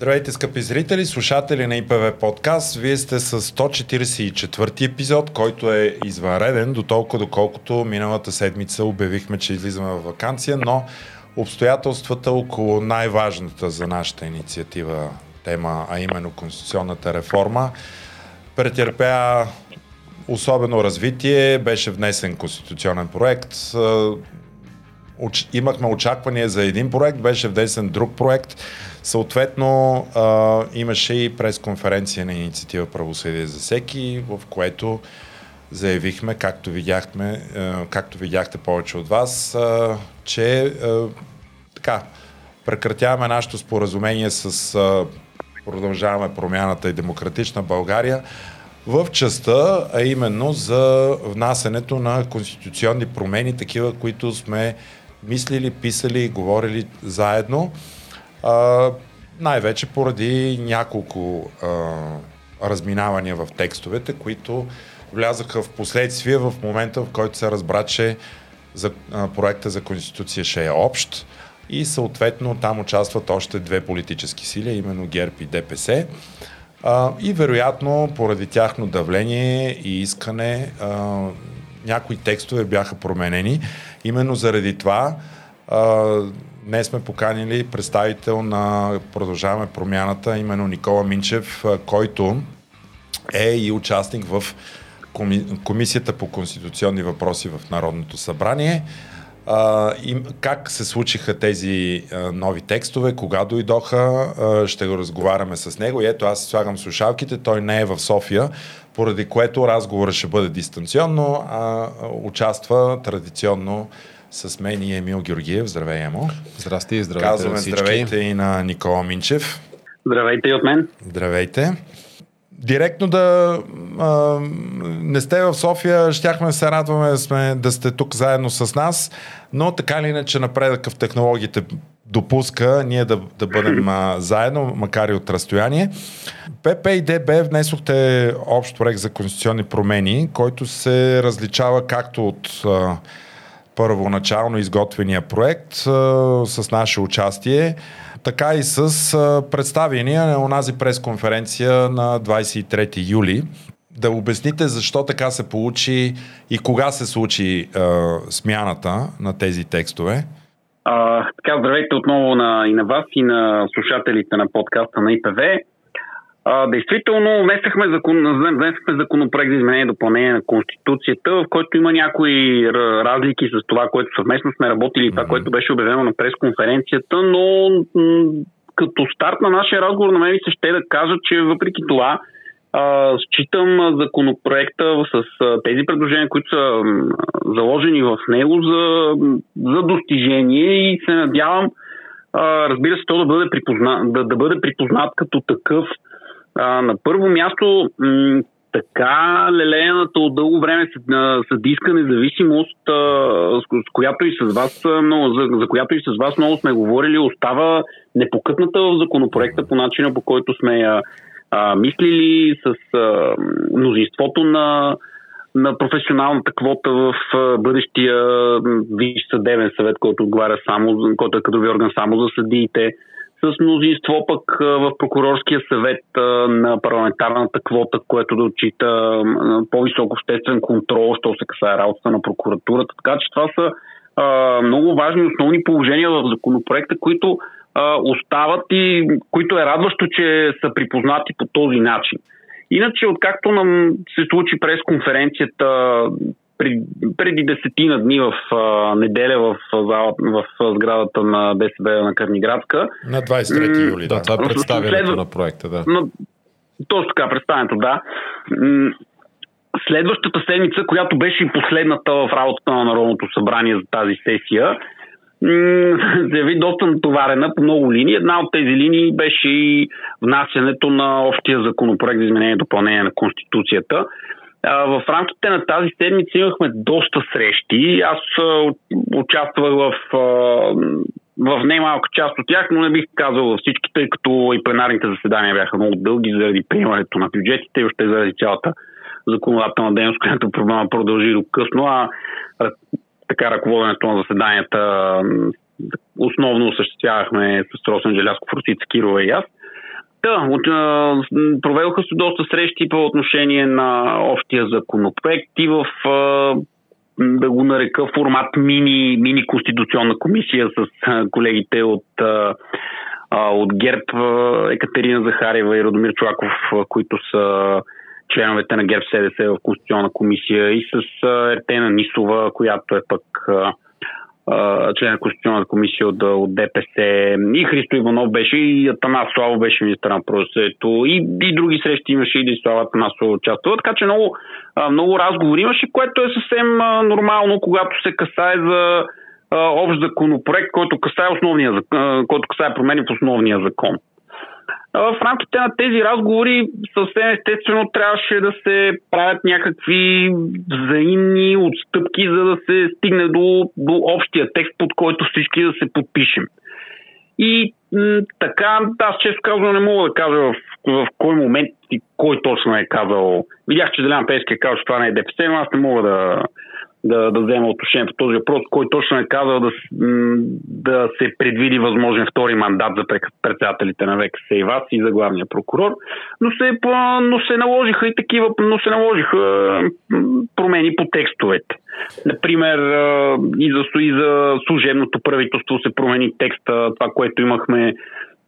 Здравейте, скъпи зрители, слушатели на ИПВ подкаст. Вие сте с 144 епизод, който е извънреден, до толкова доколкото миналата седмица обявихме, че излизаме в вакансия, но обстоятелствата около най-важната за нашата инициатива тема, а именно конституционната реформа, претърпя особено развитие, беше внесен конституционен проект, имахме очаквания за един проект, беше внесен друг проект, Съответно, а, имаше и пресконференция на инициатива Правосъдие за всеки, в което заявихме, както видяхме, а, както видяхте повече от вас, а, че а, така, прекратяваме нашето споразумение с а, продължаваме промяната и демократична България в частта, а именно за внасенето на конституционни промени, такива, които сме мислили, писали и говорили заедно. А, най-вече поради няколко а, разминавания в текстовете, които влязаха в последствие в момента, в който се разбра, че за, а, проекта за Конституция ще е общ и съответно там участват още две политически сили, именно ГЕРБ и ДПС. А, и вероятно поради тяхно давление и искане а, някои текстове бяха променени. Именно заради това а, Днес сме поканили представител на Продължаваме промяната, именно Никола Минчев, който е и участник в Комисията по конституционни въпроси в Народното събрание. А, и как се случиха тези а, нови текстове, кога дойдоха, а, ще го разговаряме с него. И ето аз слагам слушалките, той не е в София, поради което разговорът ще бъде дистанционно, а участва традиционно с мен и Емил Георгиев. Здравей, Емо. Здрасти и здравейте Казваме на здравейте и на Никола Минчев. Здравейте и от мен. Здравейте. Директно да а, не сте в София, щяхме да се радваме сме, да сте тук заедно с нас, но така или иначе напредъка в технологиите допуска ние да, да бъдем а, заедно, макар и от разстояние. ПП и ДБ внесохте общ проект за конституционни промени, който се различава както от а, първоначално изготвения проект с наше участие, така и с представения на онази пресконференция на 23 юли. Да обясните защо така се получи и кога се случи а, смяната на тези текстове. А, така, здравейте отново на, и на вас, и на слушателите на подкаста на ИПВ. А, действително, внесахме, закон, внесахме законопроект за изменение и допълнение на Конституцията, в който има някои разлики с това, което съвместно сме работили и това, което беше обявено на пресконференцията, но м- като старт на нашия разговор на мен се ще да кажа, че въпреки това а, считам законопроекта с а, тези предложения, които са а, заложени в него за, за достижение и се надявам, а, разбира се, то да бъде, припозна, да, да бъде припознат като такъв а, на първо място, м- така лелеяната от дълго време съдийска независимост, с която и с вас много, за, за която и с вас много сме говорили, остава непокътната в законопроекта по начина по който сме я а, мислили с а, мнозинството на, на професионалната квота в а, бъдещия Висш съдебен съвет, който отговаря само, който е кадрови орган само за съдиите с мнозинство пък в прокурорския съвет на парламентарната квота, което да отчита по-висок обществен контрол, що се касае работата на прокуратурата. Така че това са много важни основни положения в законопроекта, които остават и които е радващо, че са припознати по този начин. Иначе, откакто нам се случи през конференцията преди десетина дни в а, неделя в, зала, в сградата на ДСБ на Карниградска. На 23 юли, да. Това е представянето След... на проекта, да. Но, точно така, представянето, да. Следващата седмица, която беше и последната в работата на Народното събрание за тази сесия, се яви доста натоварена по много линии. Една от тези линии беше и внасянето на общия законопроект за изменение и допълнение на Конституцията в рамките на тази седмица имахме доста срещи. Аз участвах в, в немалка част от тях, но не бих казал във всички, тъй като и пленарните заседания бяха много дълги заради приемането на бюджетите и още заради цялата законодателна дейност, която продължи до късно, а така ръководенето на заседанията основно осъществявахме с Росен Желязко, Русица Кирова и аз. Да, от, проведоха се доста срещи по отношение на общия законопроект и в да го нарека формат мини, мини конституционна комисия с колегите от, от ГЕРБ, Екатерина Захарева и Радомир Чуаков, които са членовете на ГЕРБ СДС в Конституционна комисия и с Ертена Нисова, която е пък член на Конституционната комисия от, от ДПС, и Христо Иванов беше, и Атанас Славо беше министър на правосъдието, и, и други срещи имаше, и Дислава Атанасова участвала. Така че много, много разговори имаше, което е съвсем нормално, когато се касае за общ законопроект, който касае, основния, който касае промени в основния закон в рамките на тези разговори съвсем естествено трябваше да се правят някакви взаимни отстъпки, за да се стигне до, до общия текст, под който всички да се подпишем. И м- така, аз често казвам не мога да кажа в, в кой момент и кой точно е казал. Видях, че Делян Пески е казал, че това не е ДПС, но аз не мога да, да, да взема отношение по този въпрос, кой точно е казал да, да се предвиди възможен втори мандат за председателите на ВКС и вас и за главния прокурор, но се, но се наложиха и такива, но се наложиха промени по текстовете. Например, и за, и за служебното правителство се промени текста, това, което имахме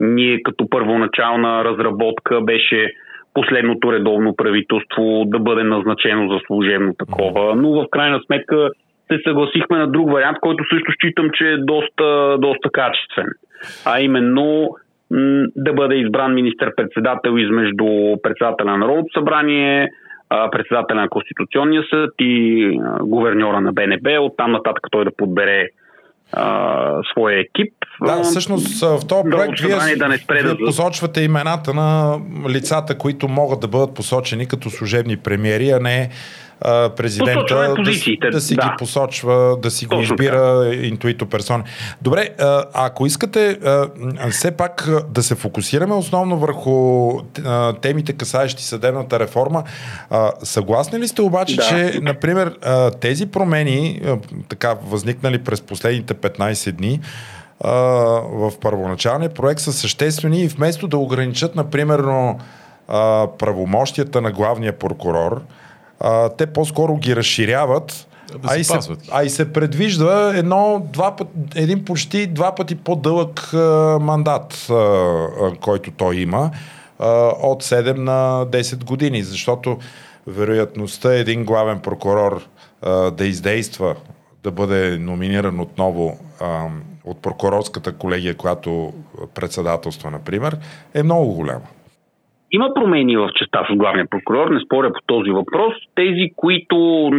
ние като първоначална разработка беше последното редовно правителство да бъде назначено за служебно такова. Но в крайна сметка се съгласихме на друг вариант, който също считам, че е доста, доста качествен. А именно да бъде избран министър-председател измежду председателя на Народното събрание, председателя на Конституционния съд и гуверньора на БНБ. Оттам нататък той да подбере а, своя екип. Да, всъщност в този проект вие, да не спре вие посочвате имената на лицата, които могат да бъдат посочени като служебни премиери, а не президента да, да си да. ги посочва, да си Точно го избира така. интуито персон. Добре, ако искате все пак да се фокусираме основно върху темите, касаещи съдебната реформа, съгласни ли сте обаче, да. че, например, тези промени, така възникнали през последните 15 дни, в първоначалния проект са съществени и вместо да ограничат, например, правомощията на главния прокурор, а, те по-скоро ги разширяват. Да а, и се, а и се предвижда едно, два път, един почти два пъти по-дълъг а, мандат, а, а, който той има, а, от 7 на 10 години, защото вероятността един главен прокурор а, да издейства, да бъде номиниран отново а, от прокурорската колегия, която председателства, например, е много голяма. Има промени в частта с главния прокурор, не споря по този въпрос. Тези, които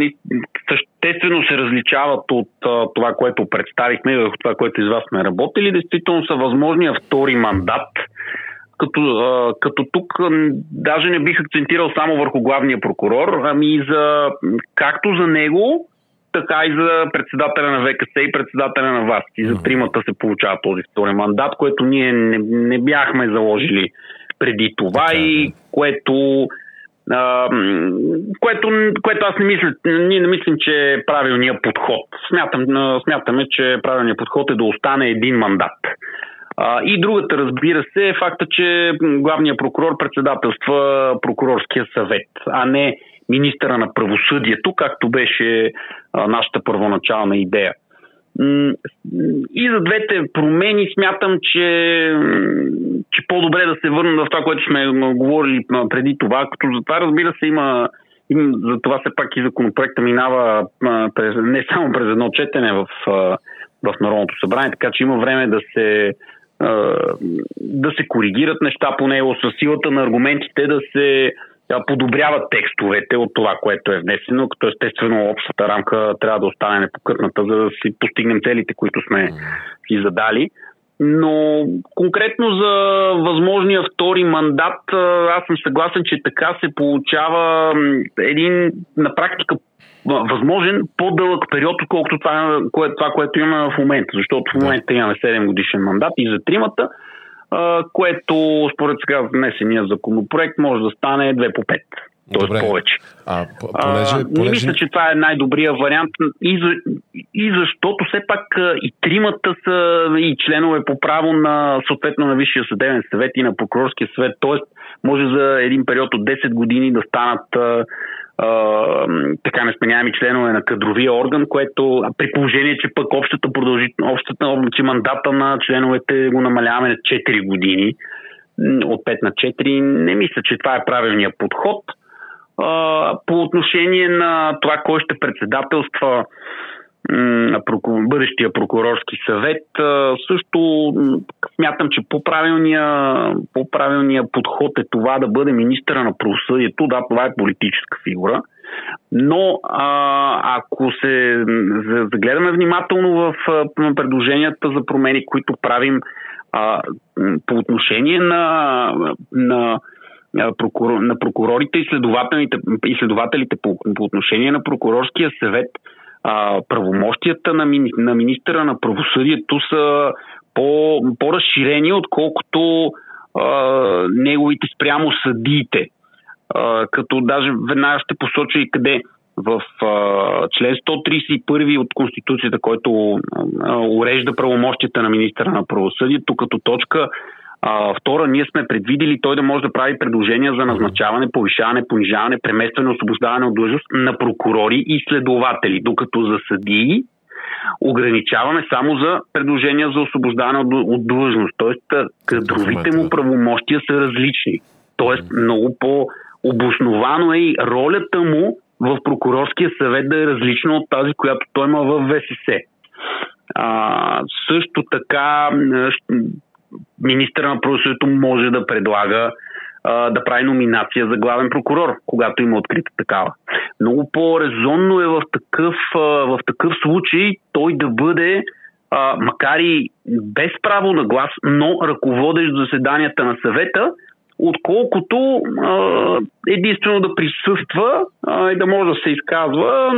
съществено се различават от това, което представихме и от това, което из вас сме работили, действително са възможния втори мандат, като, като тук даже не бих акцентирал само върху главния прокурор, ами и за, както за него, така и за председателя на ВКС и председателя на ВАС. И за тримата се получава този втори мандат, което ние не, не бяхме заложили преди това така, и е. което а, което, което аз не мисля, ние не мислим, че е правилният подход. Смятам, смятаме, че правилният подход е да остане един мандат. А, и другата, разбира се, е факта, че главният прокурор председателства прокурорския съвет, а не министъра на правосъдието, както беше а, нашата първоначална идея. И за двете промени смятам, че, че по-добре да се върнем в това, което сме говорили преди това, като за това разбира се има за това все пак и законопроекта минава през, не само през едно четене в, в Народното събрание, така че има време да се да се коригират неща по него, с силата на аргументите да се подобряват текстовете от това, което е внесено, като естествено общата рамка трябва да остане непокътната, за да си постигнем целите, които сме си задали. Но конкретно за възможния втори мандат, аз съм съгласен, че така се получава един на практика възможен по-дълъг период, отколкото това, това, което имаме в момента. Защото в момента имаме 7 годишен мандат и за тримата, което според сега внесения законопроект може да стане 2 по 5. т.е. повече. А, понеже, а, не мисля, че това е най-добрия вариант и, за, и защото все пак и тримата са и членове по право на съответно на Висшия съдебен съвет и на прокурорския съвет, т.е. може за един период от 10 години да станат така несменяеми членове на кадровия орган, което при положение, че пък общата продължителност, общата че мандата на членовете го намаляваме на 4 години от 5 на 4, не мисля, че това е правилният подход. По отношение на това, кой ще председателства бъдещия прокурорски съвет, също смятам, че по-правилния, по-правилния подход е това да бъде министъра на правосъдието. Да, това е политическа фигура. Но а, ако се загледаме внимателно в предложенията за промени, които правим а, по отношение на, на на прокурорите и следователите, и следователите по, по отношение на прокурорския съвет, а, правомощията на, мини, на министра на правосъдието са по, по-разширени, отколкото а, неговите спрямо съдиите. А, като даже веднага ще посоча и къде в а, член 131 от Конституцията, който а, урежда правомощията на министра на правосъдието, като точка а, втора, ние сме предвидили той да може да прави предложения за назначаване, повишаване, понижаване, преместване, освобождаване от длъжност на прокурори и следователи, докато за съдии ограничаваме само за предложения за освобождаване от, от длъжност. Тоест, кадровите му правомощия са различни. Тоест, много по-обосновано е и ролята му в прокурорския съвет да е различна от тази, която той има в ВСС. А, също така министър на правосъдието може да предлага а, да прави номинация за главен прокурор, когато има открита такава. Много по-резонно е в такъв, а, в такъв случай той да бъде, а, макар и без право на глас, но ръководещ заседанията на съвета, отколкото а, единствено да присъства а, и да може да се изказва,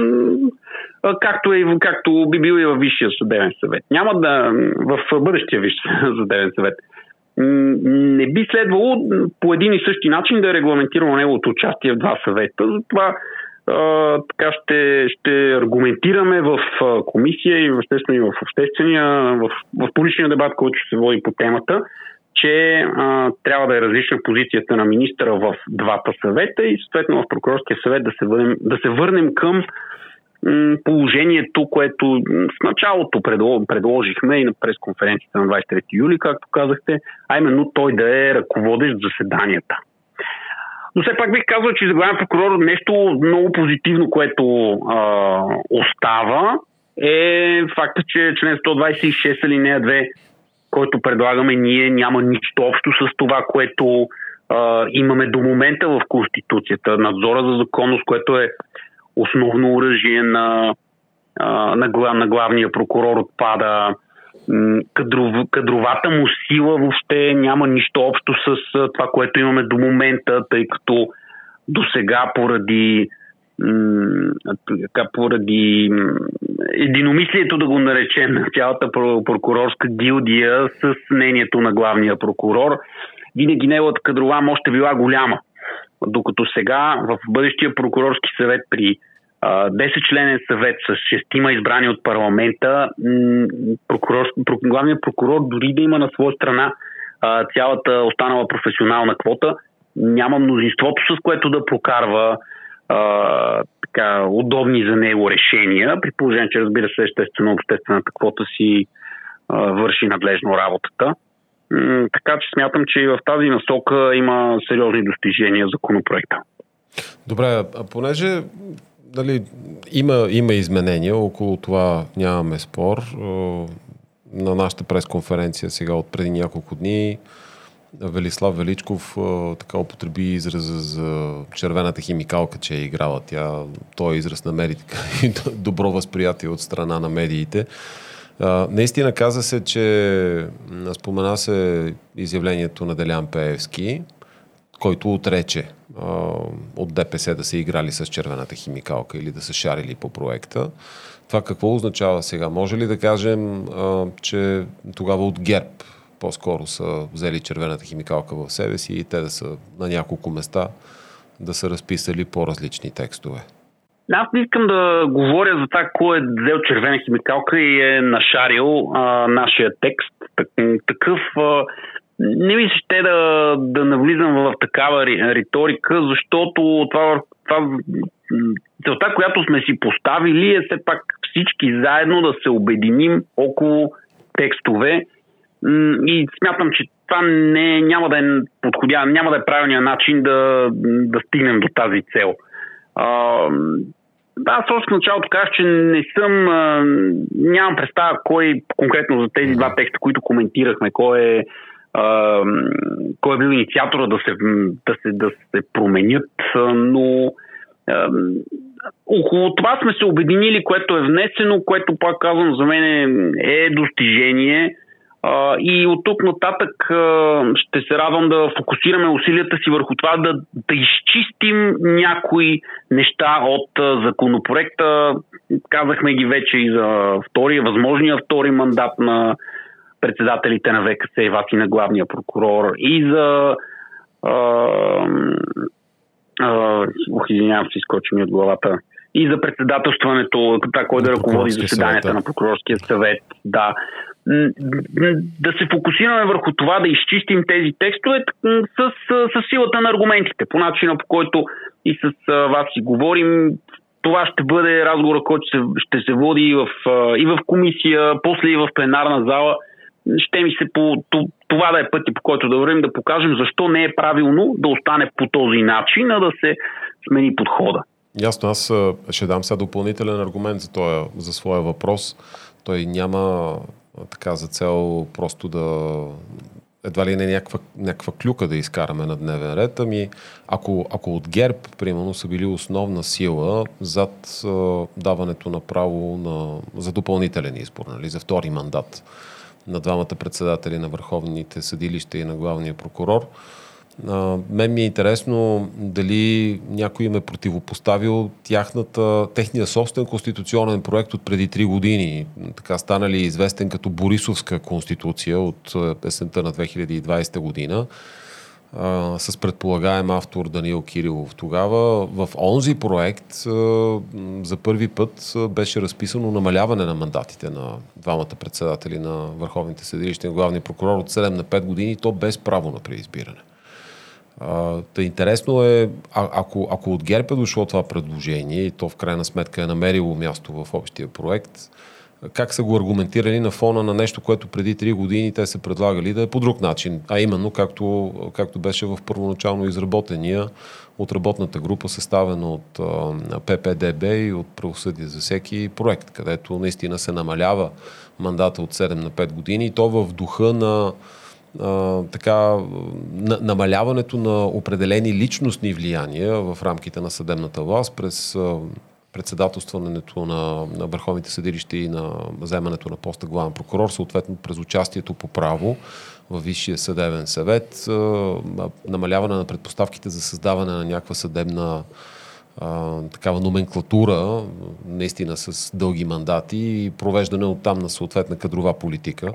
както, е, както би бил и във Висшия съдебен съвет. Няма да в бъдещия Висшия съдебен съвет. Не би следвало по един и същи начин да е регламентирано неговото участие в два съвета. Затова така ще, ще аргументираме в комисия и естествено и в обществения, в, в публичния дебат, който ще се води по темата, че а, трябва да е различна позицията на министра в двата съвета и съответно в прокурорския съвет да се, върнем, да се върнем към положението, което в началото предложихме и на пресконференцията на 23 юли, както казахте, а именно той да е ръководещ заседанията. Но все пак бих казал, че главен прокурор нещо много позитивно, което а, остава, е факта, че член 126 алинея 2 който предлагаме ние, няма нищо общо с това, което а, имаме до момента в Конституцията. Надзора за законност, което е основно оръжие на, на, глав, на главния прокурор отпада. Кадров, кадровата му сила въобще няма нищо общо с това, което имаме до момента, тъй като до сега поради така, поради единомислието, да го наречем, на цялата прокурорска гилдия с мнението на главния прокурор, винаги неговата кадрова мощ е била голяма. Докато сега в бъдещия прокурорски съвет при 10-членен съвет с шестима избрани от парламента, прокурор, главният прокурор дори да има на своя страна цялата останала професионална квота, няма мнозинството, с което да прокарва а, така, удобни за него решения, при положение, че разбира се, естествено, обществената квота си а, върши надлежно работата. Така че смятам, че и в тази насока има сериозни достижения законопроекта. Добре, а понеже дали, има, има изменения, около това нямаме спор. На нашата пресконференция сега от преди няколко дни Велислав Величков така употреби израза за червената химикалка, че е играла. Тя, той е израз намери така, добро възприятие от страна на медиите. Наистина каза се, че спомена се изявлението на Делян Пеевски, който отрече а, от ДПС да са играли с червената химикалка или да са шарили по проекта. Това какво означава сега? Може ли да кажем, а, че тогава от ГЕРБ по-скоро са взели червената химикалка в себе си и те да са на няколко места да са разписали по-различни текстове? Аз не искам да говоря за това, кой е взел червена химикалка и е нашарил а, нашия текст. Такъв а, не ми се ще да, да навлизам в такава риторика, защото това, това целта, която сме си поставили е все пак всички заедно да се обединим около текстове и смятам, че това не, няма да е подходя, няма да е правилният начин да, да стигнем до тази цел. А, аз още в началото казах, че не съм, а, нямам представа кой конкретно за тези два текста, които коментирахме, кой е кой е бил инициатора да се, да се, да се променят, но около това сме се обединили, което е внесено, което пак казвам за мен е достижение. И от тук нататък ще се радвам да фокусираме усилията си върху това да, да изчистим някои неща от законопроекта. Казахме ги вече и за втория, възможния втори мандат на председателите на ВКС и вас и на главния прокурор и за Ох, извинявам се, изкочи ми от главата. И за председателстването, така кой да ръководи заседанията на прокурорския съвет. Да. Да се фокусираме върху това, да изчистим тези текстове с, с, силата на аргументите, по начина по който и с вас си говорим. Това ще бъде разговора, който се, ще се води и в, и в комисия, после и в пленарна зала ще ми се по това да е пътя, по който да вървим, да покажем защо не е правилно да остане по този начин, а да се смени подхода. Ясно, аз ще дам сега допълнителен аргумент за, този, за своя въпрос. Той няма така за цел просто да едва ли не някаква, някаква клюка да изкараме на дневен ред. Ами, ако, ако от ГЕРБ, примерно, са били основна сила зад даването на право на, за допълнителен избор, нали, за втори мандат, на двамата председатели на върховните съдилища и на главния прокурор. А, мен ми е интересно дали някой им е противопоставил тяхната, техния собствен конституционен проект от преди три години, така станали известен като Борисовска конституция от есента на 2020 година, с предполагаем автор Даниил Кирилов. Тогава в онзи проект за първи път беше разписано намаляване на мандатите на двамата председатели на Върховните съдилища и главния прокурор от 7 на 5 години то без право на преизбиране. А, та интересно е, а, ако, ако от ГЕРБ е дошло това предложение и то в крайна сметка е намерило място в общия проект, как са го аргументирали на фона на нещо, което преди 3 години те са предлагали да е по друг начин, а именно както, както беше в първоначално изработения от работната група, съставена от ППДБ и от правосъдие за всеки проект, където наистина се намалява мандата от 7 на 5 години и то в духа на така, на, намаляването на определени личностни влияния в рамките на съдебната власт през председателстването на, на върховните съдилища и на вземането на поста главен прокурор, съответно през участието по право в Висшия съдебен съвет, намаляване на предпоставките за създаване на някаква съдебна такава номенклатура, наистина с дълги мандати и провеждане от там на съответна кадрова политика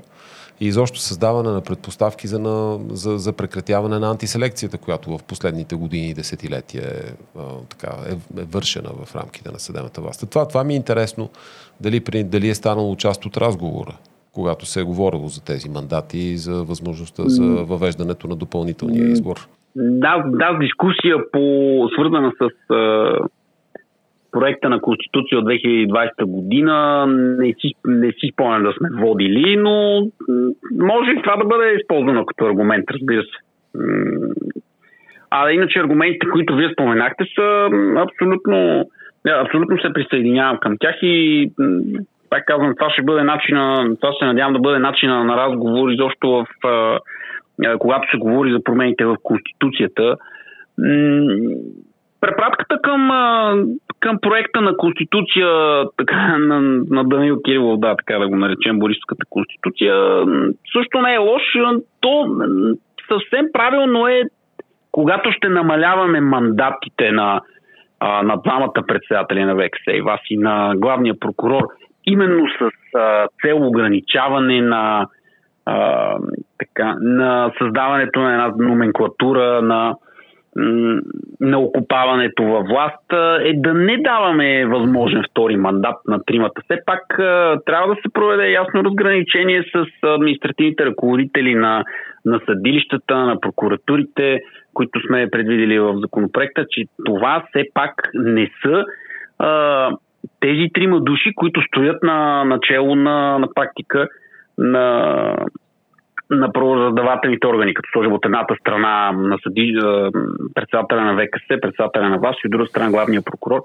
и изобщо създаване на предпоставки за, на, за, за прекратяване на антиселекцията, която в последните години и десетилетия е, а, така, е, е вършена в рамките на съдебната власт. Това, това ми е интересно дали, дали е станало част от разговора, когато се е говорило за тези мандати и за възможността за въвеждането на допълнителния избор. Да, да, дискусия по, свързана с проекта на Конституция от 2020 година не си, не си спомням да сме водили, но може и това да бъде използвано като аргумент, разбира се. А иначе аргументите, които вие споменахте, са абсолютно, абсолютно се присъединявам към тях и пак казвам, това ще бъде начина, това се надявам да бъде начина на разговор изобщо в когато се говори за промените в Конституцията Препратката към, към проекта на Конституция така, на, на Данил Кирилов, да, така да го наречем, Борисовската Конституция, също не е лош. То съвсем правилно е, когато ще намаляваме мандатите на, на двамата председатели на ВКС и вас и на главния прокурор, именно с а, цел ограничаване на, а, така, на създаването на една номенклатура на на окупаването във власт е да не даваме възможен втори мандат на тримата. Все пак трябва да се проведе ясно разграничение с административните ръководители на, на съдилищата, на прокуратурите, които сме предвидели в законопроекта, че това все пак не са а, тези трима души, които стоят на начало на, на практика на на правораздавателните органи, като сложим от едната страна на съди, председателя на ВКС, председателя на ВАС и от друга страна главния прокурор.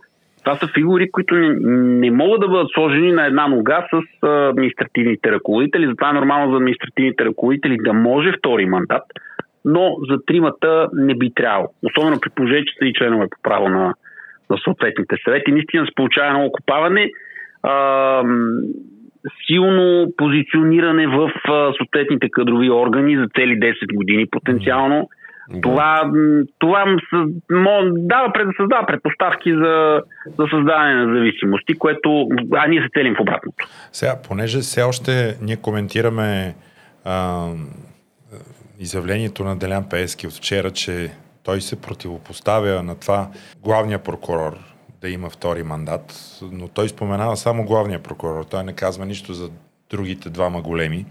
Това са фигури, които не, не могат да бъдат сложени на една нога с административните ръководители. Затова е нормално за административните ръководители да може втори мандат, но за тримата не би трябвало. Особено при положение, че са и членове по право на, на съответните съвети. Наистина се получава едно окупаване силно позициониране в съответните кадрови органи за цели 10 години потенциално. Да. Това, това дава, пред, създава предпоставки за, за създаване на зависимости, което а ние се целим в обратното. Сега, понеже все още ние коментираме а, изявлението на Делян Пески от вчера, че той се противопоставя на това главния прокурор да има втори мандат, но той споменава само главния прокурор. Той не казва нищо за другите двама големи.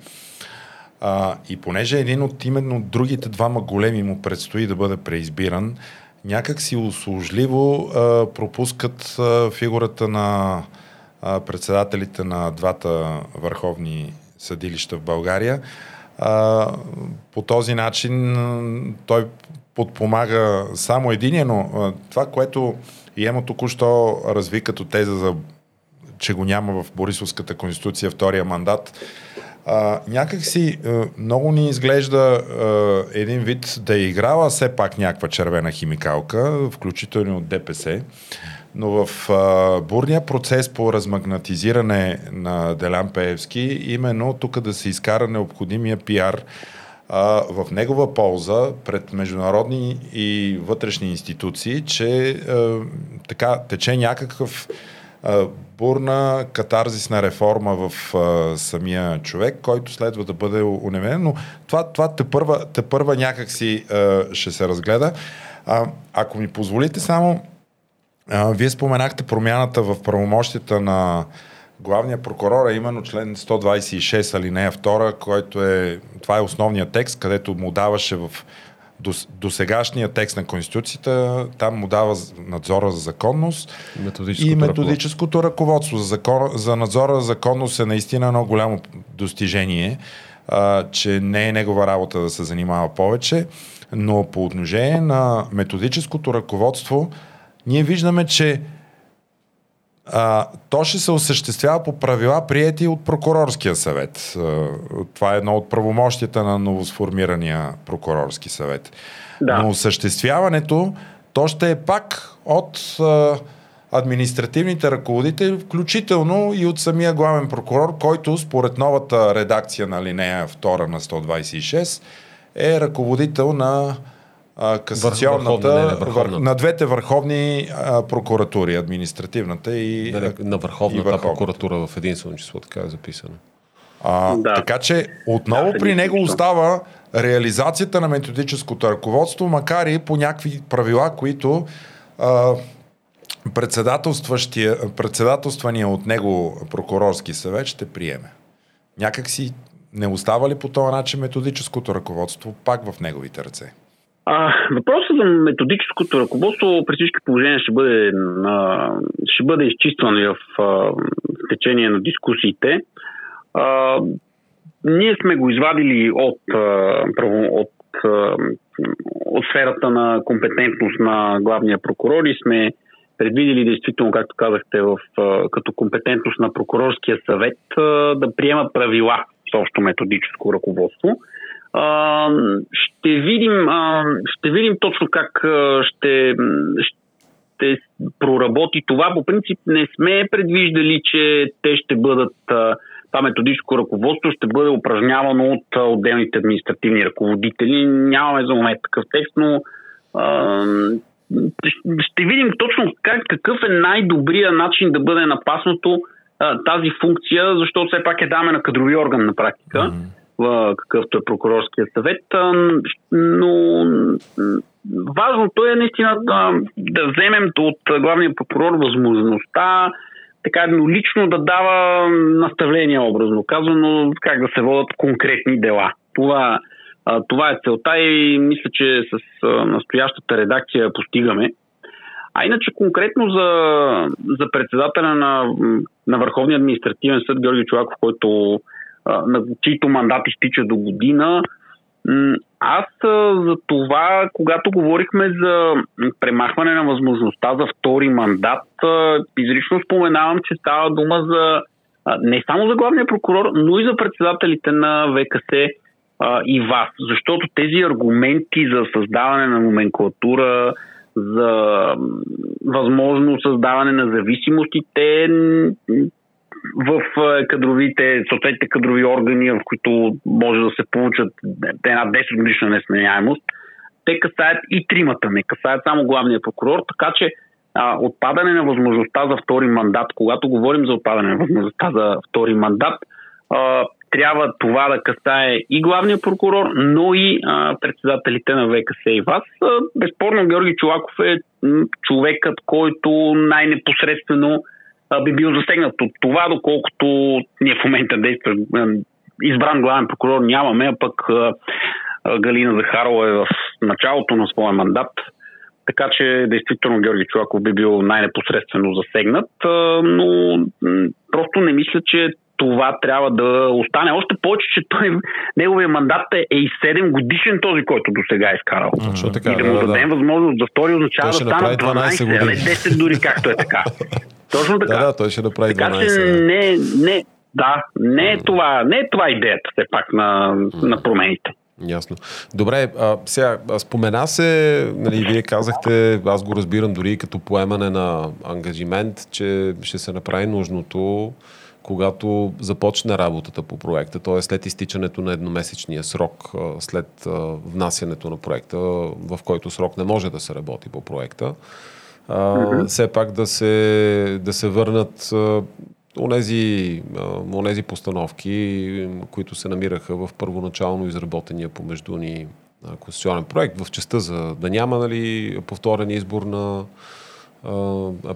А, и понеже един от именно другите двама големи му предстои да бъде преизбиран, някак си услужливо а, пропускат а, фигурата на а, председателите на двата върховни съдилища в България. А, по този начин той подпомага само единия, но а, това, което и Емо току-що разви като теза за че го няма в Борисовската конституция втория мандат. А, някак си много ни изглежда а, един вид да е играла все пак някаква червена химикалка, включително от ДПС, но в а, бурния процес по размагнатизиране на Делян Пеевски, именно тук да се изкара необходимия пиар в негова полза пред международни и вътрешни институции, че а, така тече някакъв а, бурна катарзисна реформа в а, самия човек, който следва да бъде унемен, но това, това те, първа, те първа някак си а, ще се разгледа. Ако ми позволите само, вие споменахте промяната в правомощията на главния прокурор е именно член 126 алинея 2, който е, това е основният текст, където му даваше в до, до сегашния текст на Конституцията, там му дава надзора за законност методическото и методическото ръководство. За, закон, за надзора за законност е наистина едно голямо достижение, а, че не е негова работа да се занимава повече, но по отношение на методическото ръководство, ние виждаме, че а, то ще се осъществява по правила, прияти от прокурорския съвет. А, това е едно от правомощията на новосформирания прокурорски съвет. Да. Но осъществяването, то ще е пак от а, административните ръководители, включително и от самия главен прокурор, който според новата редакция на линея 2 на 126 е ръководител на а, касационната, върховна, не, върховната. на двете върховни а, прокуратури, административната и не, на върховната и прокуратура в единствено число, така е записано. А, да. Така че отново да, при него остава реализацията на методическото ръководство, макар и по някакви правила, които а, председателствания от него прокурорски съвет ще приеме. Някак си не остава ли по този начин методическото ръководство пак в неговите ръце? А, въпросът за методическото ръководство при всички положения ще бъде, а, ще бъде изчистван в, а, в течение на дискусиите. А, ние сме го извадили от, а, от, от сферата на компетентност на главния прокурор и сме предвидели действително, както казахте, в, като компетентност на прокурорския съвет да приема правила с общо методическо ръководство ще, видим, ще видим точно как ще, ще проработи това. По принцип не сме предвиждали, че те ще бъдат това методическо ръководство ще бъде упражнявано от отделните административни ръководители. Нямаме за момент такъв текст, но ще видим точно как, какъв е най-добрият начин да бъде напасното тази функция, защото все пак е даме на кадрови орган на практика. Mm-hmm какъвто е прокурорския съвет, но важното е наистина да, да вземем от главния прокурор възможността така еднолично да дава наставления, образно казано, как да се водят конкретни дела. Това, това е целта и мисля, че с настоящата редакция постигаме. А иначе конкретно за, за председателя на, на Върховния административен съд Георги Чуваков, който, на чийто мандат изтича до година, аз за това, когато говорихме за премахване на възможността за втори мандат, изрично споменавам, че става дума за не само за главния прокурор, но и за председателите на ВКС и вас. Защото тези аргументи за създаване на номенклатура, за възможно създаване на зависимости, те в кадровите, съответните кадрови органи, в които може да се получат една 10 годишна несменяемост, те касаят и тримата, не касаят само главния прокурор, така че а, отпадане на възможността за втори мандат, когато говорим за отпадане на възможността за втори мандат, а, трябва това да касае и главния прокурор, но и а, председателите на ВКС и вас. Безспорно Георги Чулаков е човекът, който най-непосредствено би бил засегнат от това, доколкото ние в момента действа избран главен прокурор нямаме, а пък Галина Захарова е в началото на своя мандат. Така че, действително, Георги Чулаков би бил най-непосредствено засегнат, но просто не мисля, че това трябва да остане. Още повече, че той, неговия мандат е, е и 7 годишен този, който до сега е изкарал. Mm-hmm. Така, и да, да му дадем да. възможност за втори означава да стана 12, а не 10 дори, както е така. Точно така. Да, да, той ще направи така, 12. Че не, не, да, не е, това, не е това идеята все пак на, на промените. Ясно. Добре, а, сега спомена се, нали, вие казахте, аз го разбирам дори като поемане на ангажимент, че ще се направи нужното когато започне работата по проекта, т.е. след изтичането на едномесечния срок, след внасянето на проекта, в който срок не може да се работи по проекта, mm-hmm. все пак да се, да се върнат онези, онези постановки, които се намираха в първоначално изработения помежду ни конституционен проект, в частта за да няма нали, повторен избор на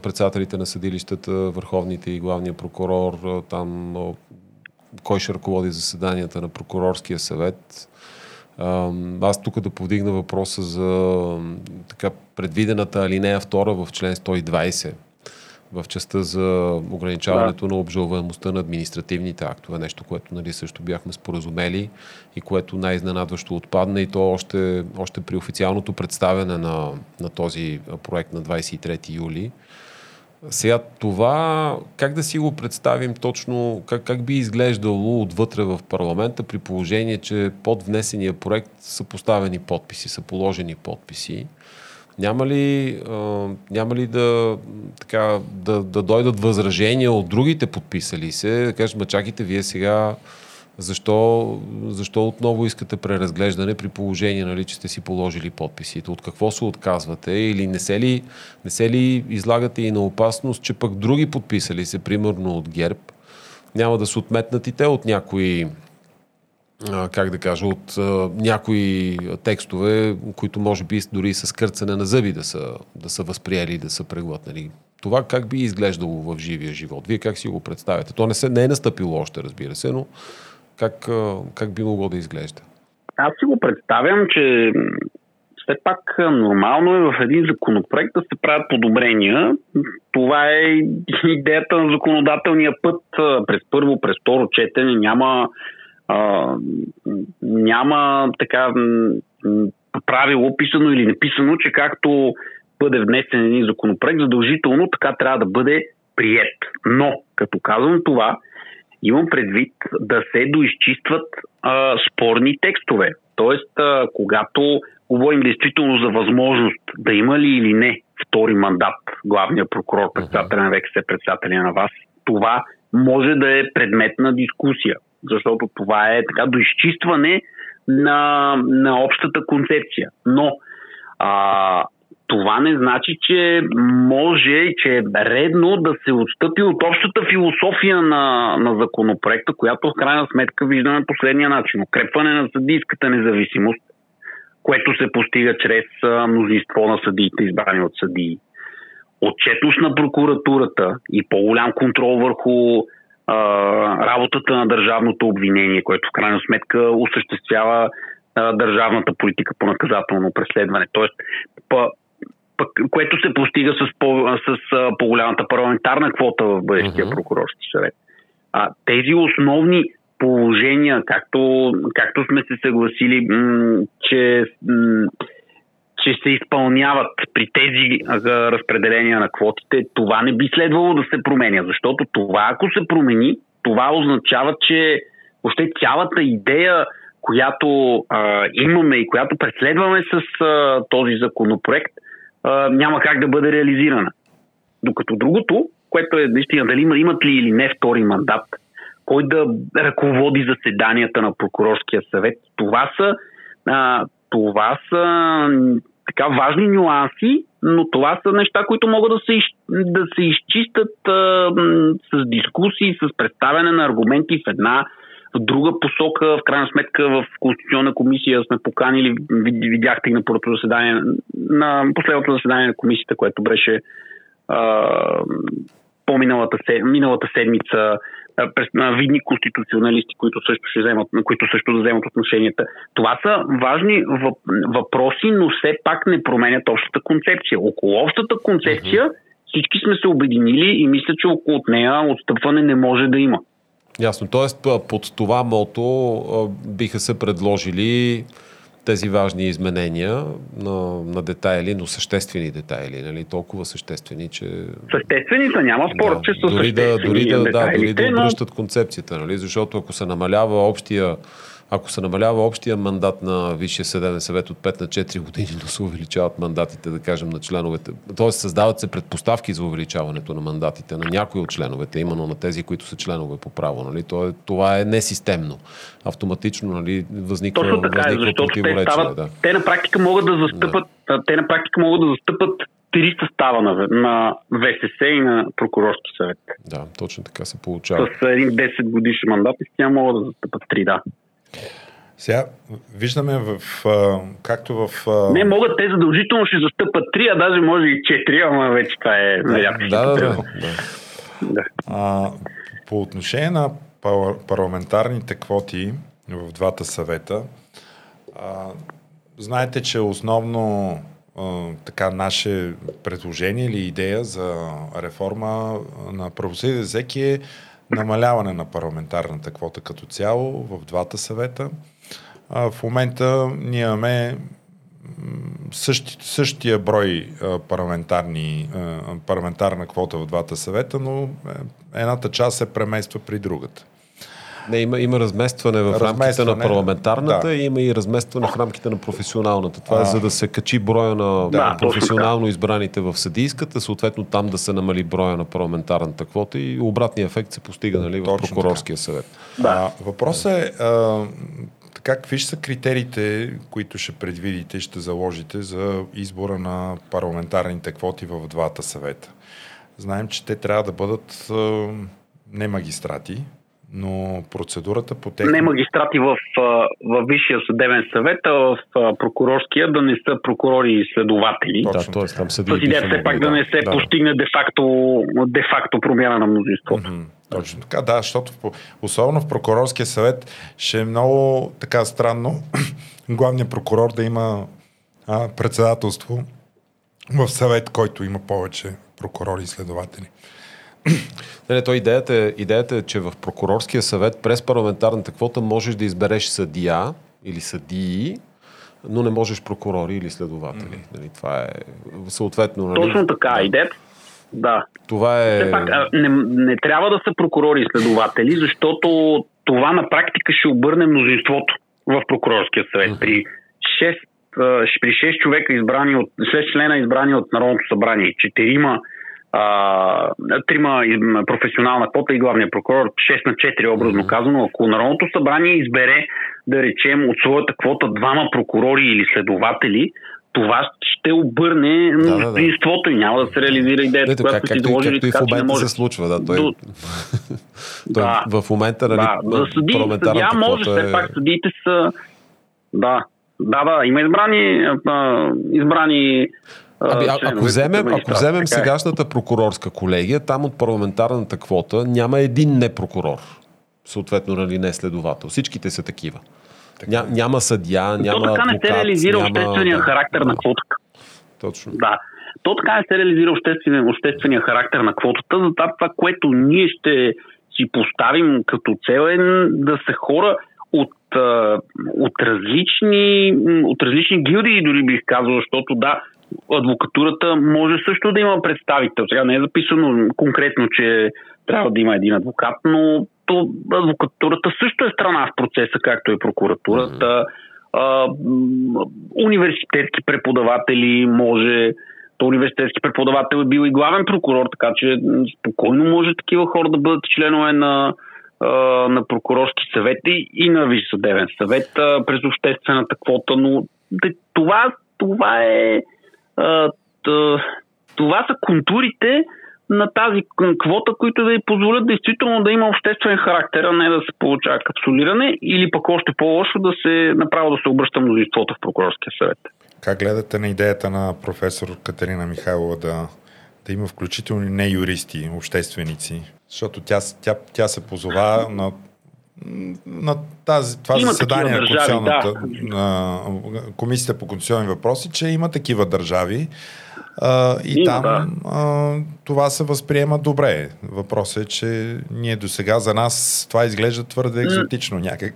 председателите на съдилищата, върховните и главния прокурор, там кой ще ръководи заседанията на прокурорския съвет. Аз тук да повдигна въпроса за така предвидената алинея 2 в член 120 в частта за ограничаването да. на обжалваемостта на административните актове, нещо, което нали, също бяхме споразумели и което най-изненадващо отпадна и то още, още при официалното представяне на, на този проект на 23 юли. Сега това, как да си го представим точно, как, как би изглеждало отвътре в парламента при положение, че под внесения проект са поставени подписи, са положени подписи. Няма ли, а, няма ли да, така, да, да дойдат възражения от другите подписали се, да кажат, ма чакайте, вие сега защо, защо отново искате преразглеждане при положение, нали, че сте си положили подписите? От какво се отказвате? Или не се ли, не се ли излагате и на опасност, че пък други подписали се, примерно от ГЕРБ, няма да се отметнат и те от някои как да кажа, от някои текстове, които може би дори с кърцане на зъби да са, да са възприели, да са преглътнали. Това как би изглеждало в живия живот? Вие как си го представяте? То не, се, не е настъпило още, разбира се, но как, как би могло да изглежда? Аз си го представям, че все пак нормално е в един законопроект да се правят подобрения. Това е идеята на законодателния път през първо, през второ четене. Няма а, няма така правило, писано или неписано, че както бъде внесен един законопроект, задължително така трябва да бъде прият. Но, като казвам това, имам предвид да се доизчистват а, спорни текстове. Тоест, а, когато говорим действително за възможност да има ли или не втори мандат главния прокурор, председателя на ВКС, председателя на вас, това може да е предмет на дискусия защото това е така до изчистване на, на общата концепция. Но а, това не значи, че може, че е редно да се отстъпи от общата философия на, на законопроекта, която в крайна сметка виждаме последния начин. Укрепване на съдийската независимост, което се постига чрез мнозинство на съдиите, избрани от съдии. Отчетност на прокуратурата и по-голям контрол върху а, работата на държавното обвинение, което в крайна сметка осъществява а, държавната политика по наказателно преследване. Тоест, пък, което се постига с, по, с а, по-голямата парламентарна квота в бъдещия uh-huh. прокурорски съвет. А, тези основни положения, както, както сме се съгласили, м- че, м- че се изпълняват при тези разпределения на квотите, това не би следвало да се променя, защото това, ако се промени, това означава, че въобще цялата идея, която а, имаме и която преследваме с а, този законопроект, а, няма как да бъде реализирана. Докато другото, което е наистина дали има, имат ли или не втори мандат, кой да ръководи заседанията на прокурорския съвет, това са, а, това са така важни нюанси, но това са неща, които могат да се, да се изчистят а, с дискусии, с представяне на аргументи в една в друга посока. В крайна сметка в Конституционна комисия сме поканили, видяхте и на първото заседание, на последното заседание на комисията, което беше а, по-миналата миналата седмица видни конституционалисти, които също, ще вземат, които също да вземат отношенията. Това са важни въпроси, но все пак не променят общата концепция. Около общата концепция всички сме се обединили и мисля, че около нея отстъпване не може да има. Ясно. Тоест под това мото биха се предложили тези важни изменения на, на детайли, но съществени детайли, нали? толкова съществени, че... Съществените няма спор, да, че са дори да, дори да, да, дори да обръщат но... концепцията, нали? защото ако се намалява общия ако се намалява общия мандат на Висшия съдебен съвет от 5 на 4 години, но се увеличават мандатите, да кажем, на членовете, т.е. създават се предпоставки за увеличаването на мандатите на някои от членовете, именно на тези, които са членове по право. Нали? Това е несистемно. Автоматично нали, възниква, Точно така, възниква защото те, стават, да. те на практика могат да застъпат, да. те на практика могат да застъпат три състава на, на ВСС и на прокурорски съвет. Да, точно така се получава. С един 10 годишен мандат и тя могат да застъпат три, да. Сега виждаме в, както в... Не, могат те задължително ще застъпат три, а даже може и четири, ама вече това е да, да, да, да. А, по отношение на парламентарните квоти в двата съвета, а, знаете, че основно а, така наше предложение или идея за реформа на правосъдие всеки е намаляване на парламентарната квота като цяло в двата съвета. А, в момента ние имаме същи, същия брой парламентарни, парламентарна квота в двата съвета, но е, едната част се премества при другата. Не, има, има разместване в разместване, рамките на парламентарната да. и има и разместване в рамките на професионалната. Това а, е за да се качи броя на да, професионално избраните в съдийската, съответно там да се намали броя на парламентарната квота и обратния ефект се постига нали, в прокурорския така. съвет. Да. въпросът е а, така, какви ще са критериите, които ще предвидите и ще заложите за избора на парламентарните квоти в двата съвета? Знаем, че те трябва да бъдат а, не магистрати, но процедурата по тех... Не магистрати в, в Висшия съдебен съвет, а в прокурорския да не са прокурори и следователи. Точно да, т.е. там С идея все пак да, не се да. постигне де-факто, де-факто промяна на мнозинството. Mm-hmm. Точно така, да, защото в, особено в прокурорския съвет ще е много така странно главният прокурор да има а, председателство в съвет, който има повече прокурори и следователи. Не, не, то идеята, е, идеята е, че в прокурорския съвет през парламентарната квота можеш да избереш съдия или съдии, но не можеш прокурори или следователи. Mm-hmm. Нали, това е съответно. Нали, Точно така. Идеята, да. Това е... Все пак, не, не трябва да са прокурори и следователи, защото това на практика ще обърне мнозинството в прокурорския съвет. Mm-hmm. При 6, при 6 човека избрани от 6 члена избрани от Народното събрание, четирима а, трима професионална квота и главния прокурор, 6 на 4 образно казано, ако Народното събрание избере, да речем, от своята квота двама прокурори или следователи, това ще обърне да, мнозинството да, да. и няма да се реализира идеята, Ето, която си заложили. Както и в момента се случва, да. Той, До... той да, в момента, нали, да, за съди, съдия може, е... все пак съдиите са, да, Да, да, има избрани, избрани Ами, а, ако вземем, ако вземем е. сегашната прокурорска колегия, там от парламентарната квота няма един непрокурор. Съответно, нали, не следовател. Всичките са такива. Така. Ня, няма съдия, няма. То така не се реализира няма... обществения да, характер да. на квотата. Точно. Да. То така не се реализира обществения, обществения характер на квотата. За това, което ние ще си поставим като цел е да се хора от, от, различни, от различни гилдии, дори бих казал, защото да, адвокатурата може също да има представител. Сега не е записано конкретно, че трябва да има един адвокат, но то адвокатурата също е страна в процеса, както е прокуратурата. А, университетски преподаватели може. То университетски преподавател е бил и главен прокурор, така че спокойно може такива хора да бъдат членове на, на прокурорски съвети и на Висш съдебен съвет през обществената квота, но това, това е това са контурите на тази квота, които да й позволят действително да има обществен характер, а не да се получава капсулиране или пък още по-лошо да се направо да се обръща мнозинството в прокурорския съвет. Как гледате на идеята на професор Катерина Михайлова да, да има включително не юристи, общественици? Защото тя, тя, тя се позова на на тази, това има заседание на, държави, да. Комисията по конституционни въпроси, че има такива държави а, и има, там да. а, това се възприема добре. Въпросът е, че ние до сега за нас това изглежда твърде екзотично някак.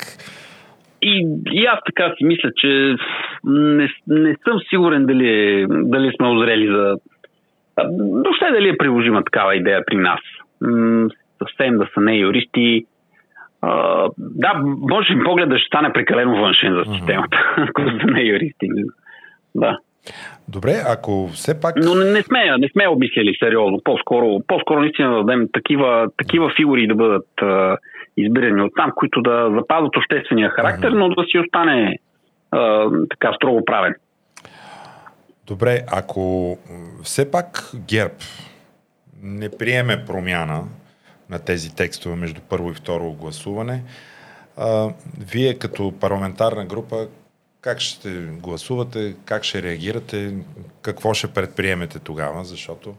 И, и аз така си мисля, че не, не съм сигурен дали, дали сме озрели за... Въобще дали е приложима такава идея при нас. М- съвсем да са не юристи, Да, може би погледът ще стане прекалено външен за системата, ако са не юристи. Да. Добре, ако все пак... Но не, сме, не сме обмислили сериозно. По-скоро, по-скоро наистина да дадем такива, такива фигури да бъдат uh, избирани от там, които да запазват обществения характер, но да си остане uh, така строго правен. Добре, ако все пак ГЕРБ не приеме промяна на тези текстове между първо и второ гласуване. А, вие като парламентарна група как ще гласувате, как ще реагирате, какво ще предприемете тогава, защото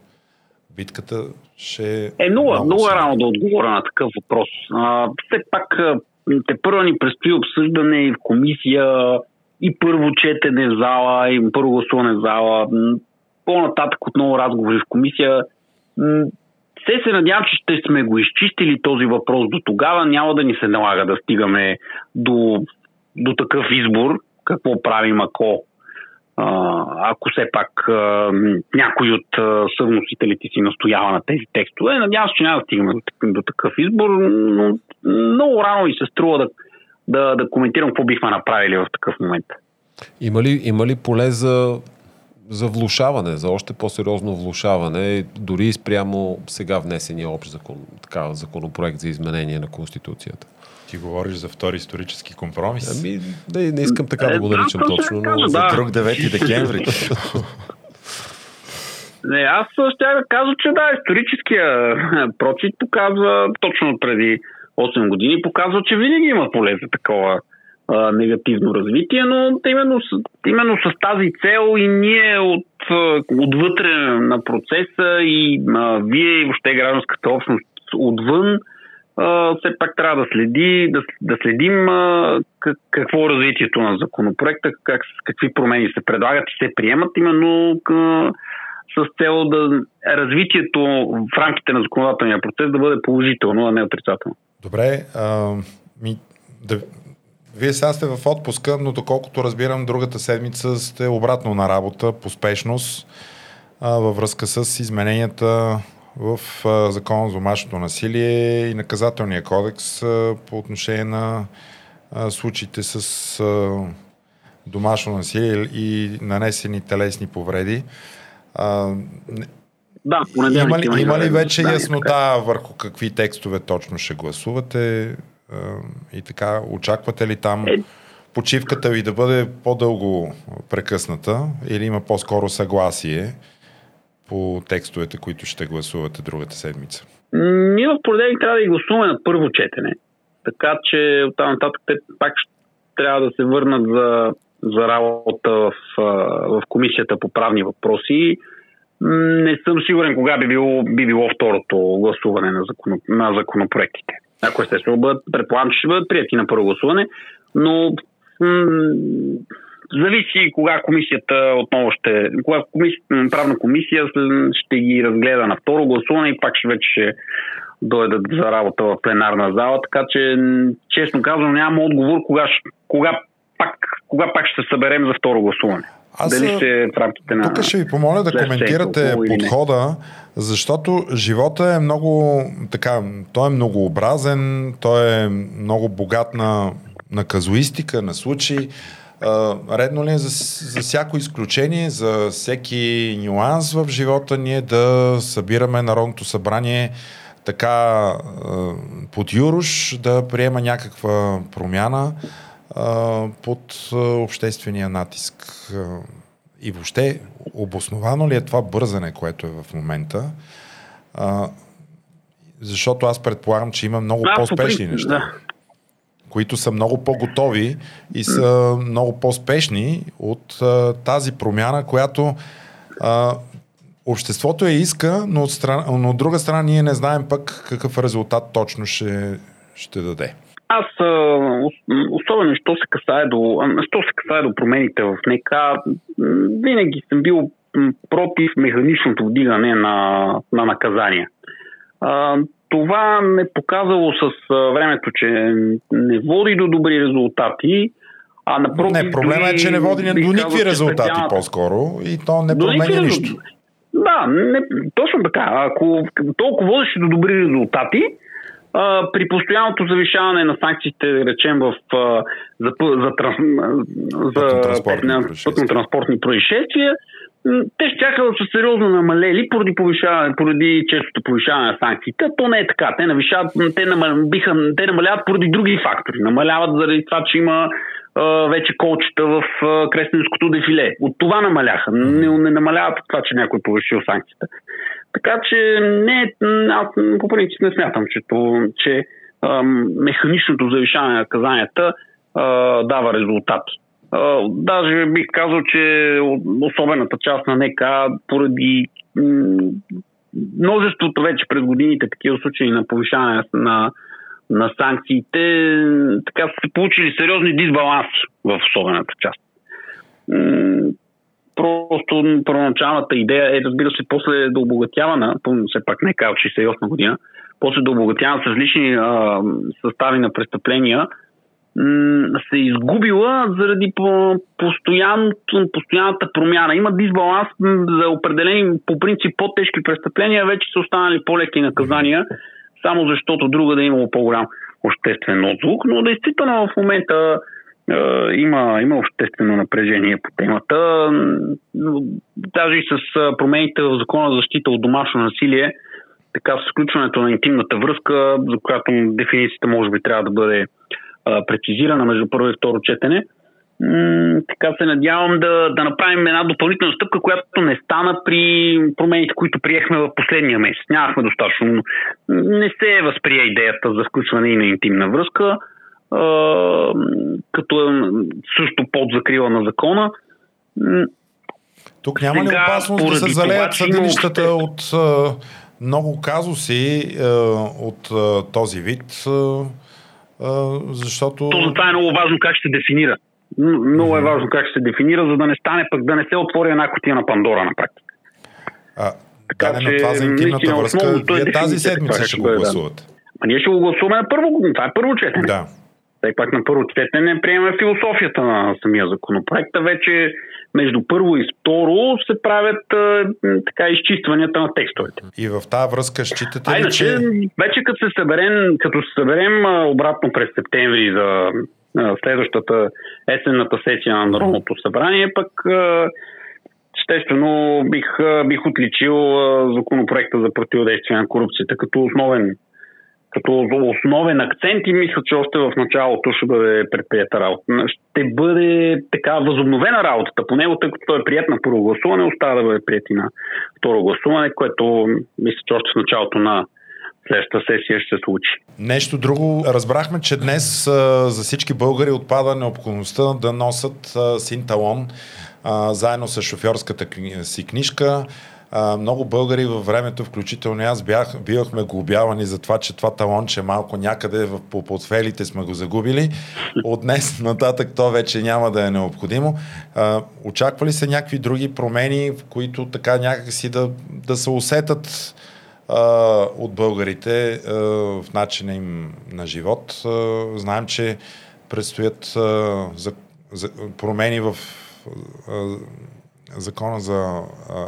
битката ще... Е, много, много е рано да отговоря на такъв въпрос. А, все пак те първо ни предстои обсъждане и в комисия, и първо четене в зала, и първо гласуване в зала. По-нататък отново разговори в комисия все се надявам, че ще сме го изчистили този въпрос до тогава. Няма да ни се налага да стигаме до, до такъв избор. Какво правим ако ако все пак някой от съвносителите си настоява на тези текстове. Надявам се, че няма да стигаме до, такъв избор, но много рано и се струва да, да, да коментирам какво бихме направили в такъв момент. Има ли, има ли поле за за влушаване, за още по-сериозно влушаване, дори спрямо сега внесения общ закон, така, законопроект за изменение на Конституцията. Ти говориш за втори исторически компромис? Ами, не, не искам така да го е, наричам да, точно, но... Да. За друг 9 декември. Не, аз ще да кажа, че да, историческия прочит показва точно преди 8 години, показва, че винаги има поле за такова а, негативно развитие, но именно с, именно с тази цел и ние от, отвътре на процеса и а, вие и въобще гражданската общност отвън а, все пак трябва да, следи, да, да следим а, как, какво е развитието на законопроекта, как, какви промени се предлагат и се приемат именно а, с цел да развитието в рамките на законодателния процес да бъде положително, а не отрицателно. Добре, а, ми, да, вие сега сте в отпуска, но доколкото разбирам, другата седмица сте обратно на работа по спешност а, във връзка с измененията в а, Закона за домашното насилие и наказателния кодекс а, по отношение на а, случаите с а, домашно насилие и нанесени телесни повреди. А, да, има ли, има ли вече яснота върху какви текстове точно ще гласувате? И така, очаквате ли там е. почивката ви да бъде по-дълго прекъсната или има по-скоро съгласие по текстовете, които ще гласувате другата седмица? Ние в понеделник трябва да ги гласуваме на първо четене. Така че оттам нататък те пак трябва да се върнат за за работа в, в комисията по правни въпроси. Не съм сигурен кога би било, би било второто гласуване на, закон, на законопроектите. Ако естествено бъдат, предполагам, че ще бъдат прияти на първо гласуване, но м- зависи кога комисията отново ще, кога комисия, правна комисия ще ги разгледа на второ гласуване и пак ще вече ще дойдат за работа в пленарна зала, така че честно казвам нямам отговор кога, кога, пак, кога пак ще се съберем за второ гласуване. Аз Дали ще е в рамките на... Тук ще ви помоля да коментирате подхода, защото живота е много така, той е многообразен, той е много богат на, на казуистика, на случаи. редно ли е за, за всяко изключение, за всеки нюанс в живота ние да събираме Народното събрание така под Юруш да приема някаква промяна под обществения натиск. И въобще, обосновано ли е това бързане, което е в момента? Защото аз предполагам, че има много а, по-спешни неща. Да. Които са много по-готови и са много по-спешни от тази промяна, която обществото я иска, но от, страна, но от друга страна ние не знаем пък какъв резултат точно ще, ще даде. Аз, особено, що се касае до, що се касае до промените в НК, винаги съм бил против механичното вдигане на, на наказания. Това не показало с времето, че не води до добри резултати, а напротив... Не, проблема е, че не води до никакви резултати по-скоро и то не променя нищо. Да, не, точно така. Ако толкова водиш до добри резултати, а, при постоянното завишаване на санкциите, речем, в, а, за, за, за, за пътно-транспортни происшествия, те ще да са сериозно намалели поради, повишаване, поради честото повишаване на санкциите. То не е така. Те, навишават, те, намал, биха, те намаляват поради други фактори. Намаляват заради това, че има вече колчета в крестенското дефиле. От това намаляха. Не, не намаляват това, че някой повишил санкцията. Така че не, аз по принцип не смятам, че, то, че а, механичното завишаване на наказанията а, дава резултати. А, даже бих казал, че особената част на НК поради множеството вече през годините такива случаи на повишаване на на санкциите, така са получили сериозни дисбаланси в особената част. Просто първоначалната идея е, разбира се, после да обогатявана, все пак не е 68 година, после да обогатявана с различни а, състави на престъпления, се изгубила заради постоянната промяна. Има дисбаланс за определени по принцип по-тежки престъпления, вече са останали по-леки наказания само защото друга да е имало по-голям обществен отзвук, но действително в момента е, има, има обществено напрежение по темата. Даже и с промените в закона за защита от домашно насилие, така с включването на интимната връзка, за която дефиницията може би трябва да бъде прецизирана между първо и второ четене, така се надявам да, да направим една допълнителна стъпка, която не стана при промените, които приехме в последния месец. Нямахме достатъчно. Не се възприе идеята за включване и на интимна връзка, като е също под закрила на закона. Тук няма Сега, ли опасност да се залеят съдилищата от много казуси от този вид? защото... То това е много важно как ще дефинира. Много е важно как ще се дефинира, за да не стане пък да не се отвори една котия на Пандора на практика. А, така, да, че, това за интимната връзка, вие тази седмица ще го гласувате. Да. А ние ще го гласуваме на първо, това е първо четене. Да. Все пак на първо четене приемаме философията на самия законопроект, а вече между първо и второ се правят а, така изчистванията на текстовете. И в тази връзка считате ли, че... Вече като се съберем, като се съберем обратно през септември за следващата есенната сесия на Народното събрание, пък естествено бих, бих отличил законопроекта за противодействие на корупцията като основен като основен акцент и мисля, че още в началото ще бъде предприята работа. Ще бъде така възобновена работата по него, тъй като той е прият на първо гласуване, остава да бъде прият и на второ гласуване, което мисля, че още в началото на следващата сесия ще се случи. Нещо друго. Разбрахме, че днес за всички българи отпада необходимостта да носят синталон заедно с шофьорската си книжка. Много българи във времето, включително аз бях, бивахме глобявани за това, че това талонче малко някъде в, по подфелите сме го загубили. От днес нататък то вече няма да е необходимо. А, очаква се някакви други промени, в които така някакси да, да се усетат а, от българите а, в начина им на живот? А, знаем, че предстоят а, за, за, промени в а, закона за а,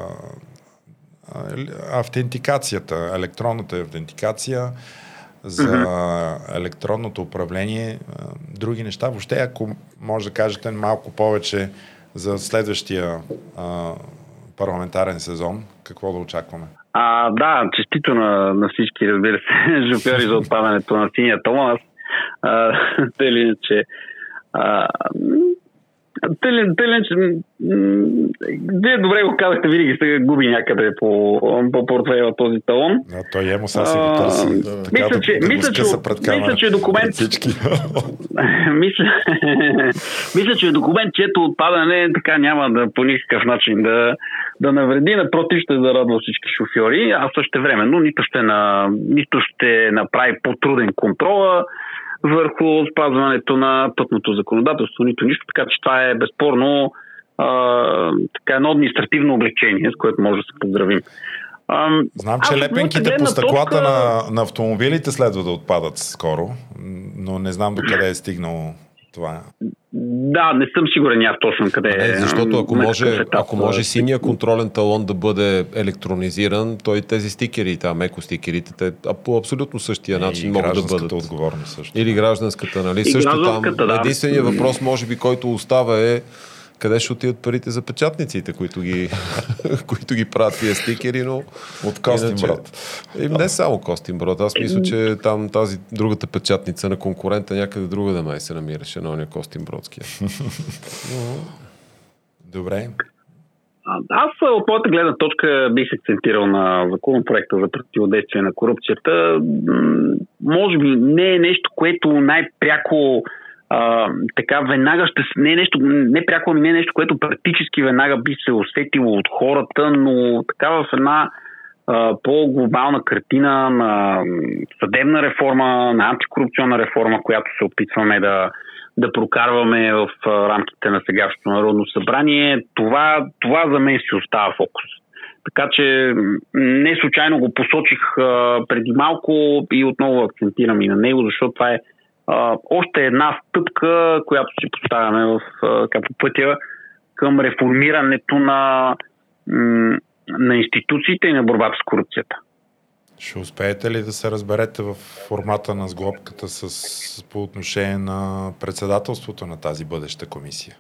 автентикацията, електронната автентикация, за mm-hmm. електронното управление, други неща. Въобще, ако може да кажете малко повече за следващия а, парламентарен сезон, какво да очакваме? А, да, честито на, на всички, разбира се, жопери за отпадането на синия талон. Аз, тъй че а, Тълен, тълен. Вие добре го казахте, винаги се губи някъде по, по портфейла този талон. А, той емо сега си го търси. мисля, че, да мисля, че, мисля, че е документ... Мисля, мисля, че е документ, чието отпадане така няма да по никакъв начин да, да навреди, напротив ще зарадва всички шофьори, а също времено нито ще, на, нито ще направи по-труден контрола, върху спазването на пътното законодателство, нито нищо, така че това е безспорно а, така едно административно облегчение, с което може да се поздравим. А, Знам, че лепенките по стъклата точка... на, на автомобилите следва да отпадат скоро, но не знам до къде е стигнало това. Да, не съм сигурен аз точно къде е. Защото ако може, ако може синия контролен талон да бъде електронизиран, той тези стикери, там еко стикерите, те по абсолютно същия начин могат да бъдат. отговорност също. Или гражданската, нали? И също там. Да. Единственият въпрос, може би, който остава е къде ще отидат парите за печатниците, които ги, които ги правят тия стикери, но... От Костинброд. И не само Костинброд. Аз мисля, че там тази другата печатница на конкурента някъде друга да май се намираше на ония Костинбродския. Добре. Аз от моята гледна точка бих акцентирал на законопроекта за противодействие на корупцията. Може би не е нещо, което най-пряко а, така веднага ще не е нещо, не пряко не е нещо, което практически веднага би се усетило от хората, но така в една а, по-глобална картина на съдебна реформа, на антикорупционна реформа, която се опитваме да, да прокарваме в рамките на сегашното Народно събрание, това, това за мен си остава фокус. Така че не случайно го посочих а, преди малко и отново акцентирам и на него, защото това е а, още една стъпка, която си поставяме в, а, по пътя към реформирането на, на институциите и на борбата с корупцията. Ще успеете ли да се разберете в формата на сглобката с, по отношение на председателството на тази бъдеща комисия?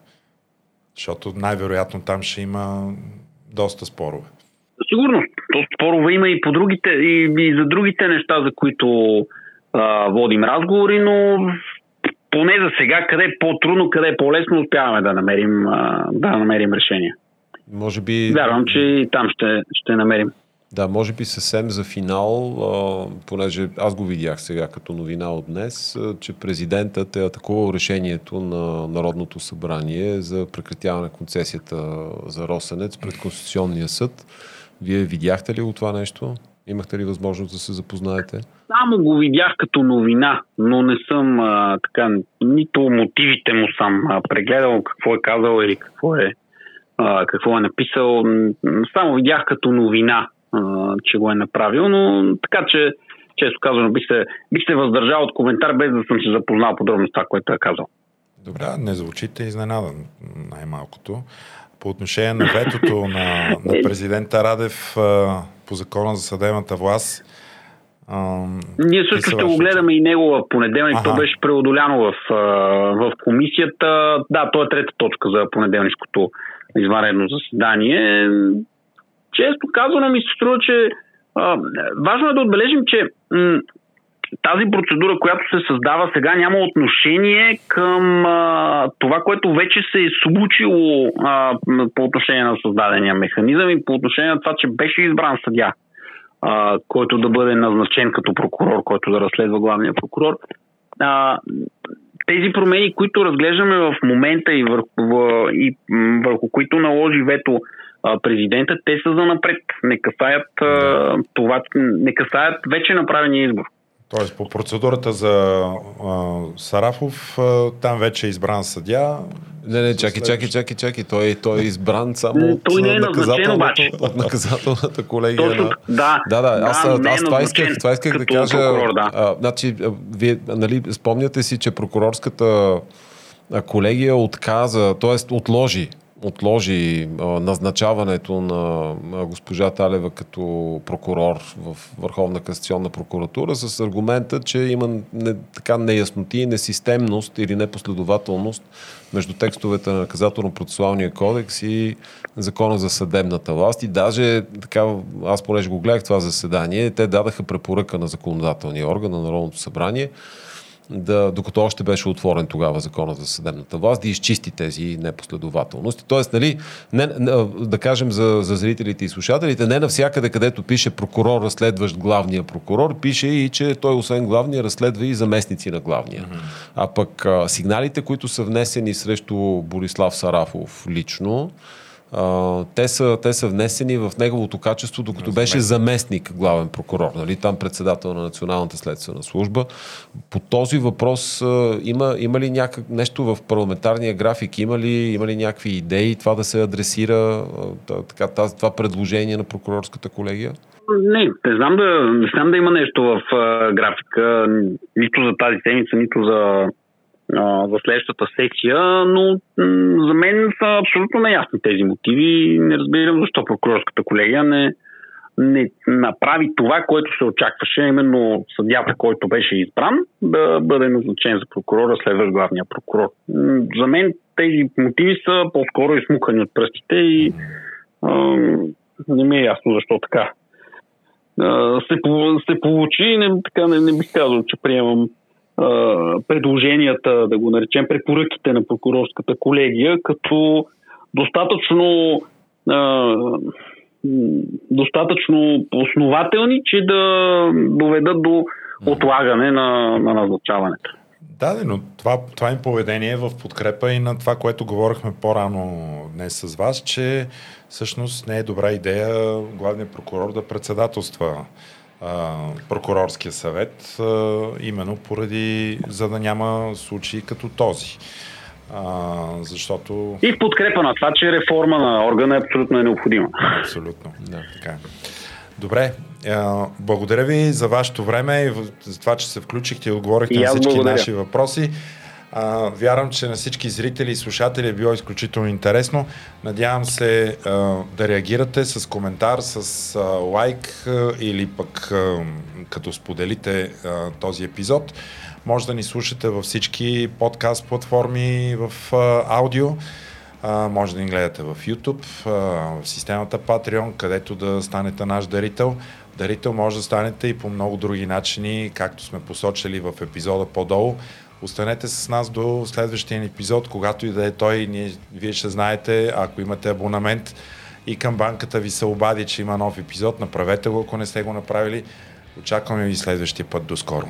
Защото най-вероятно там ще има доста спорове. Сигурно. То спорове има и по другите, и, и за другите неща, за които а, водим разговори, но поне за сега, къде е по-трудно, къде е по-лесно, успяваме да намерим, а, да намерим решение. Може би... Вярвам, че и там ще, ще намерим. Да, може би съвсем за финал, а, понеже аз го видях сега като новина от днес, а, че президентът е атакувал решението на Народното събрание за прекратяване на концесията за Росенец пред Конституционния съд. Вие видяхте ли го това нещо? Имахте ли възможност да се запознаете? Само го видях като новина, но не съм а, така, нито мотивите му съм а, прегледал какво е казал или какво е, а, какво е написал. Само видях като новина, а, че го е направил, но така че, често казано, бих се, бих се въздържал от коментар, без да съм се запознал подробно с това, което е казал. Добре, не звучите изненадан, най-малкото. По отношение на ветото на, на президента Радев по закона за съдебната власт, ние също ще го гледаме и него в понеделник. Ага. То беше преодоляно в, в комисията. Да, то е трета точка за понеделнишкото извънредно заседание. Често казано ми се струва, че а, важно е да отбележим, че м- тази процедура, която се създава сега, няма отношение към а, това, което вече се е случило а, по отношение на създадения механизъм и по отношение на това, че беше избран съдя а, който да бъде назначен като прокурор, който да разследва главния прокурор. А, тези промени, които разглеждаме в момента и върху, и върху които наложи вето президента, те са за напред. Не касаят, това, не касаят вече направения избор. Тоест по процедурата за а, Сарафов, а, там вече е избран съдя. Не, не, чакай, чакай, чакай, чакай. Той, той е избран само от, той не е назначен, обаче. от наказателната колегия. Точно, на... да, да, да, аз, да, аз, аз е това исках, това исках да кажа. Прокурор, да. А, значи, вие, нали, спомняте си, че прокурорската колегия отказа, т.е. отложи отложи а, назначаването на а, госпожа Талева като прокурор в Върховна касационна прокуратура с аргумента, че има не, така неясноти, несистемност или непоследователност между текстовете на наказателно-процесуалния кодекс и закона за съдебната власт. И даже така, аз понеже го гледах това заседание, те дадаха препоръка на законодателния орган на Народното събрание да, докато още беше отворен тогава закона за съдебната власт, да изчисти тези непоследователности. Тоест, нали, не, да кажем за, за зрителите и слушателите, не навсякъде, където пише прокурор, разследващ главния прокурор, пише и, че той освен главния разследва и заместници на главния. А пък а, сигналите, които са внесени срещу Борислав Сарафов лично, те, са, те са внесени в неговото качество, докато беше заместник главен прокурор, нали, там председател на Националната следствена служба. По този въпрос има, има ли някак, нещо в парламентарния график, има ли, има ли някакви идеи това да се адресира, така, тази, това предложение на прокурорската колегия? Не, не знам да, не знам да има нещо в а, графика, нито за тази седмица, нито за за следващата сесия, но за мен са абсолютно неясни тези мотиви. Не разбирам защо прокурорската колегия не, не направи това, което се очакваше, именно съдята, който беше избран, да бъде назначен за прокурора, следващ главния прокурор. За мен тези мотиви са по-скоро измукани от пръстите и а, не ми е ясно защо така. А, се, се получи, не, така не, не бих казал, че приемам предложенията, да го наречем препоръките на прокурорската колегия, като достатъчно достатъчно основателни, че да доведат до отлагане на, на назначаването. Да, но това, това им поведение е в подкрепа и на това, което говорихме по-рано днес с вас, че всъщност не е добра идея главният прокурор да председателства прокурорския съвет, именно поради, за да няма случаи като този. А, защото... И в подкрепа на това, че реформа на органа е абсолютно необходима. Абсолютно. Да. Така. Е. Добре, благодаря ви за вашето време и за това, че се включихте и отговорихте и на всички благодаря. наши въпроси. А, вярвам, че на всички зрители и слушатели е било изключително интересно. Надявам се а, да реагирате с коментар, с а, лайк а, или пък а, като споделите а, този епизод. Може да ни слушате във всички подкаст платформи в а, аудио. А, може да ни гледате в YouTube, а, в системата Patreon, където да станете наш дарител. Дарител може да станете и по много други начини, както сме посочили в епизода по-долу. Останете с нас до следващия епизод, когато и да е той. Ние, вие ще знаете, ако имате абонамент и към банката ви се обади, че има нов епизод, направете го, ако не сте го направили. Очакваме ви следващия път. До скоро!